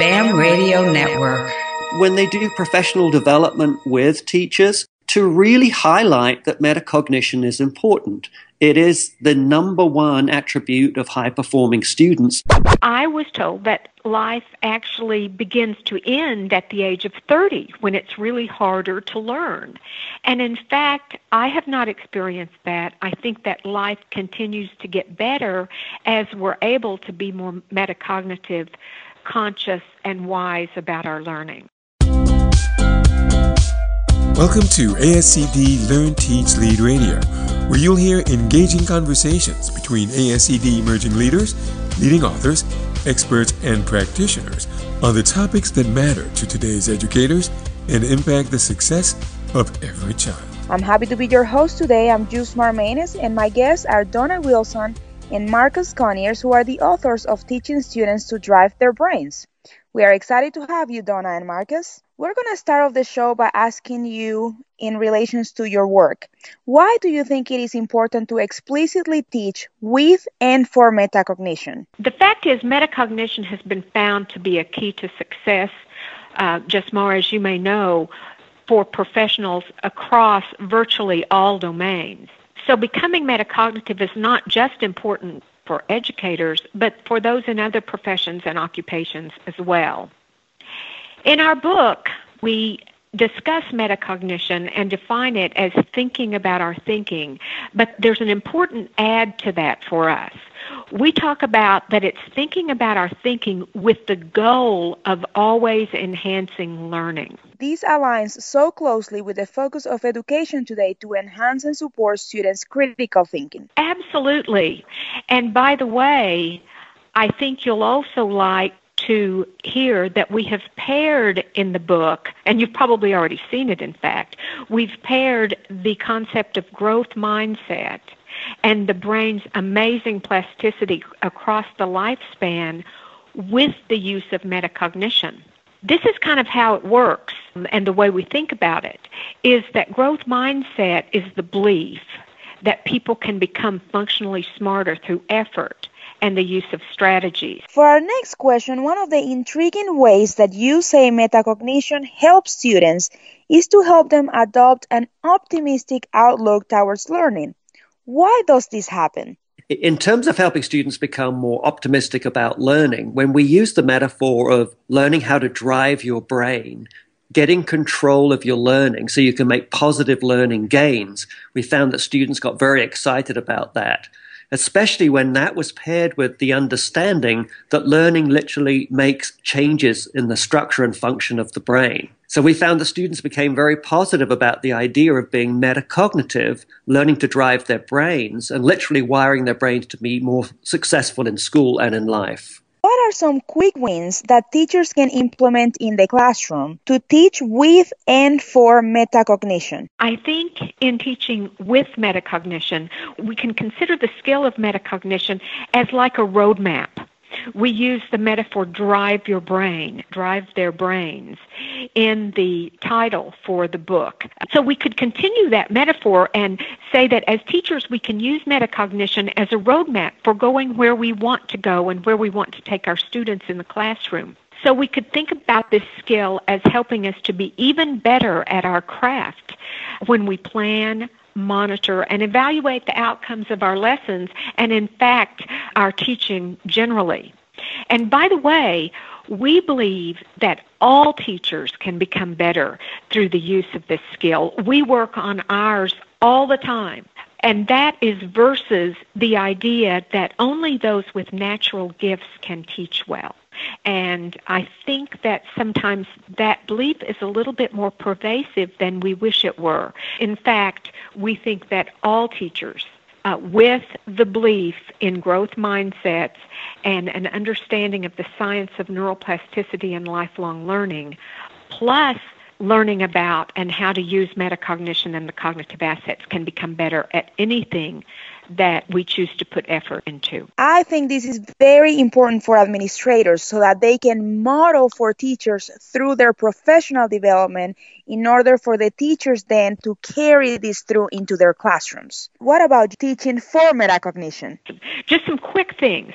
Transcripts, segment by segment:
BAM Radio Network. When they do professional development with teachers, to really highlight that metacognition is important. It is the number one attribute of high performing students. I was told that life actually begins to end at the age of 30 when it's really harder to learn. And in fact, I have not experienced that. I think that life continues to get better as we're able to be more metacognitive, conscious, and wise about our learning. Welcome to ASCD Learn, Teach, Lead Radio, where you'll hear engaging conversations between ASCD emerging leaders, leading authors, experts, and practitioners on the topics that matter to today's educators and impact the success of every child. I'm happy to be your host today. I'm Jusmar Maness, and my guests are Donna Wilson and Marcus Conyers, who are the authors of Teaching Students to Drive Their Brains. We are excited to have you, Donna and Marcus. We're going to start off the show by asking you in relations to your work. Why do you think it is important to explicitly teach with and for metacognition? The fact is, metacognition has been found to be a key to success, uh, Jusmar as you may know, for professionals across virtually all domains. So becoming metacognitive is not just important for educators, but for those in other professions and occupations as well. In our book, we discuss metacognition and define it as thinking about our thinking, but there's an important add to that for us. We talk about that it's thinking about our thinking with the goal of always enhancing learning. This aligns so closely with the focus of education today to enhance and support students' critical thinking. Absolutely. And by the way, I think you'll also like to hear that we have paired in the book, and you've probably already seen it in fact, we've paired the concept of growth mindset and the brain's amazing plasticity across the lifespan with the use of metacognition. This is kind of how it works, and the way we think about it is that growth mindset is the belief that people can become functionally smarter through effort and the use of strategies. For our next question, one of the intriguing ways that you say metacognition helps students is to help them adopt an optimistic outlook towards learning. Why does this happen? In terms of helping students become more optimistic about learning, when we use the metaphor of learning how to drive your brain, getting control of your learning so you can make positive learning gains, we found that students got very excited about that especially when that was paired with the understanding that learning literally makes changes in the structure and function of the brain. So we found the students became very positive about the idea of being metacognitive, learning to drive their brains, and literally wiring their brains to be more successful in school and in life. What are some quick wins that teachers can implement in the classroom to teach with and for metacognition? I think in teaching with metacognition, we can consider the skill of metacognition as like a roadmap we use the metaphor drive your brain, drive their brains in the title for the book. So we could continue that metaphor and say that as teachers, we can use metacognition as a roadmap for going where we want to go and where we want to take our students in the classroom. So we could think about this skill as helping us to be even better at our craft when we plan, monitor and evaluate the outcomes of our lessons and, in fact, our teaching generally. And by the way, we believe that all teachers can become better through the use of this skill. We work on ours all the time. And that is versus the idea that only those with natural gifts can teach well. And I think that sometimes that belief is a little bit more pervasive than we wish it were. In fact, we think that all teachers, uh, with the belief in growth mindsets and an understanding of the science of neuroplasticity and lifelong learning, plus learning about and how to use metacognition and the cognitive assets can become better at anything that we choose to put effort into. I think this is very important for administrators so that they can model for teachers through their professional development in order for the teachers then to carry this through into their classrooms. What about teaching for metacognition? Just some quick things.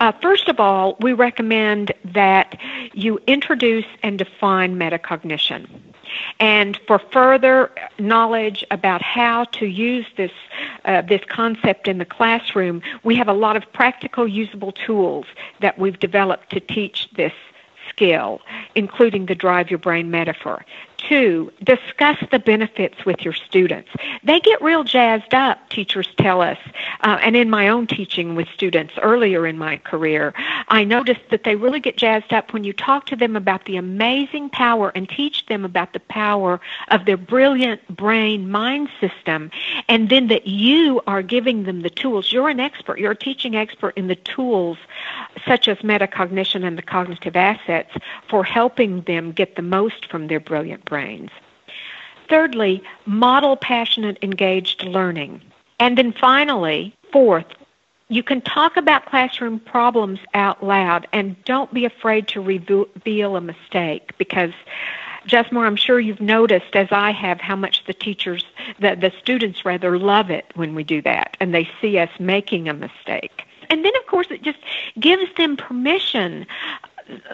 Uh, first of all, we recommend that you introduce and define metacognition. And for further knowledge about how to use this uh, this concept in the classroom, we have a lot of practical, usable tools that we've developed to teach this skill, including the drive your brain metaphor. Two, discuss the benefits with your students. They get real jazzed up, teachers tell us. Uh, and in my own teaching with students earlier in my career, I noticed that they really get jazzed up when you talk to them about the amazing power and teach them about the power of their brilliant brain mind system, and then that you are giving them the tools. You're an expert, you're a teaching expert in the tools such as metacognition and the cognitive assets for helping them get the most from their brilliant brains. Thirdly, model passionate, engaged learning. And then finally, fourth, you can talk about classroom problems out loud and don't be afraid to reveal a mistake because Jusmar, I'm sure you've noticed, as I have, how much the teachers, the, the students rather love it when we do that and they see us making a mistake. And then, of course, it just gives them permission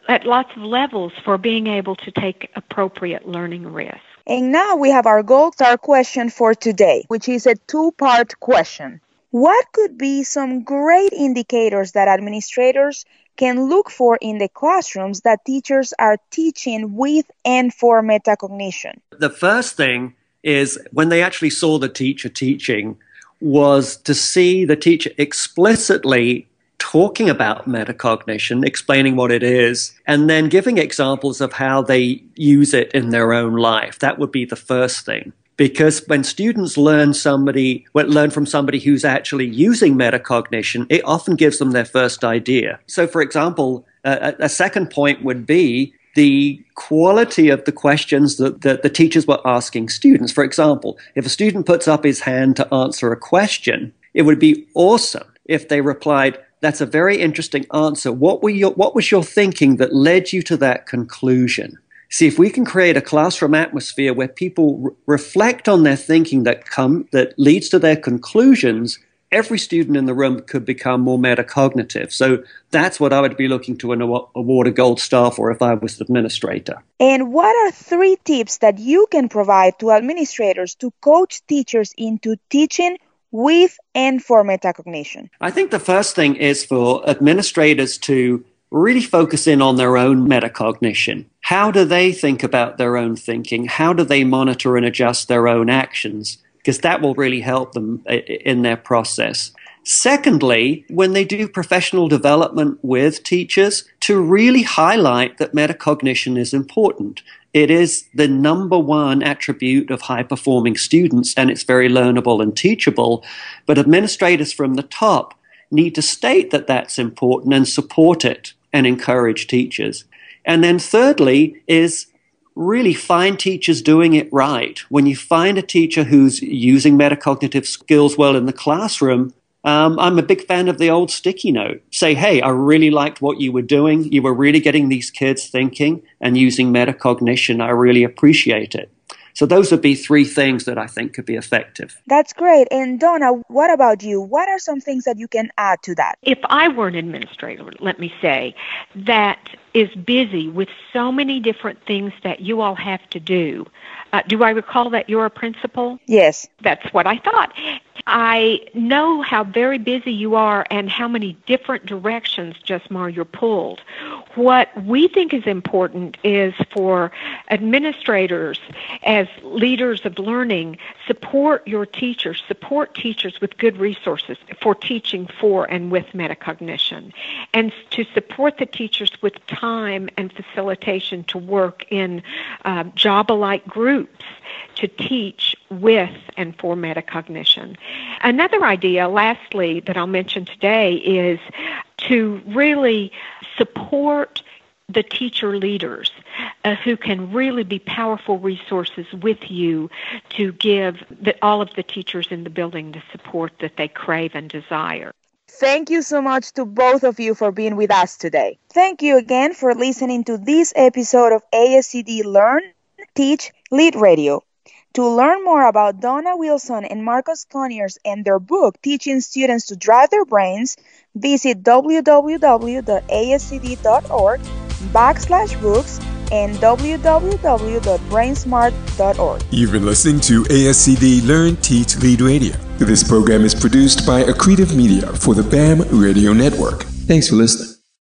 at lots of levels for being able to take appropriate learning risks. And now we have our gold star question for today, which is a two part question. What could be some great indicators that administrators can look for in the classrooms that teachers are teaching with and for metacognition? The first thing is when they actually saw the teacher teaching was to see the teacher explicitly talking about metacognition, explaining what it is, and then giving examples of how they use it in their own life. That would be the first thing. Because when students learn somebody, learn from somebody who's actually using metacognition, it often gives them their first idea. So, for example, a, a second point would be the quality of the questions that, that, the teachers were asking students. For example, if a student puts up his hand to answer a question, it would be awesome if they replied, that's a very interesting answer. What, were your, what was your thinking that led you to that conclusion? See, if we can create a classroom atmosphere where people re- reflect on their thinking that come that leads to their conclusions, every student in the room could become more metacognitive. So that's what I would be looking to an award a gold star for if I was the administrator. And what are three tips that you can provide to administrators to coach teachers into teaching with and for metacognition? I think the first thing is for administrators to really focus in on their own metacognition. How do they think about their own thinking? How do they monitor and adjust their own actions? Because that will really help them in their process. Secondly, when they do professional development with teachers, to really highlight that metacognition is important it is the number one attribute of high performing students, and it's very learnable and teachable. But administrators from the top need to state that that's important and support it and encourage teachers. And then, thirdly, is really find teachers doing it right. When you find a teacher who's using metacognitive skills well in the classroom, um, I'm a big fan of the old sticky note. Say, hey, I really liked what you were doing. You were really getting these kids thinking and using metacognition. I really appreciate it. So those would be three things that I think could be effective. That's great. And Donna, what about you? What are some things that you can add to that? If I were an administrator, let me say, that is busy with so many different things that you all have to do. Uh, do I recall that you're a principal? Yes. That's what I thought. I know how very busy you are and how many different directions, Jusmar, you're pulled. What we think is important is for administrators, as leaders of learning, support your teachers, support teachers with good resources for teaching for and with metacognition, and to support the teachers with time and facilitation to work in uh, job alike groups to teach with and for metacognition. Another idea, lastly, that I'll mention today is to really support the teacher leaders uh, who can really be powerful resources with you to give the, all of the teachers in the building the support that they crave and desire. Thank you so much to both of you for being with us today. Thank you again for listening to this episode of ASCD Learn, Teach, Lead Radio. To learn more about Donna Wilson and Marcus Conyers and their book, Teaching Students to Drive Their Brains, visit www.ascd.org backslash books and www.brainsmart.org. You've been listening to ASCD Learn, Teach, Lead Radio. This program is produced by Accretive Media for the BAM Radio Network. Thanks for listening.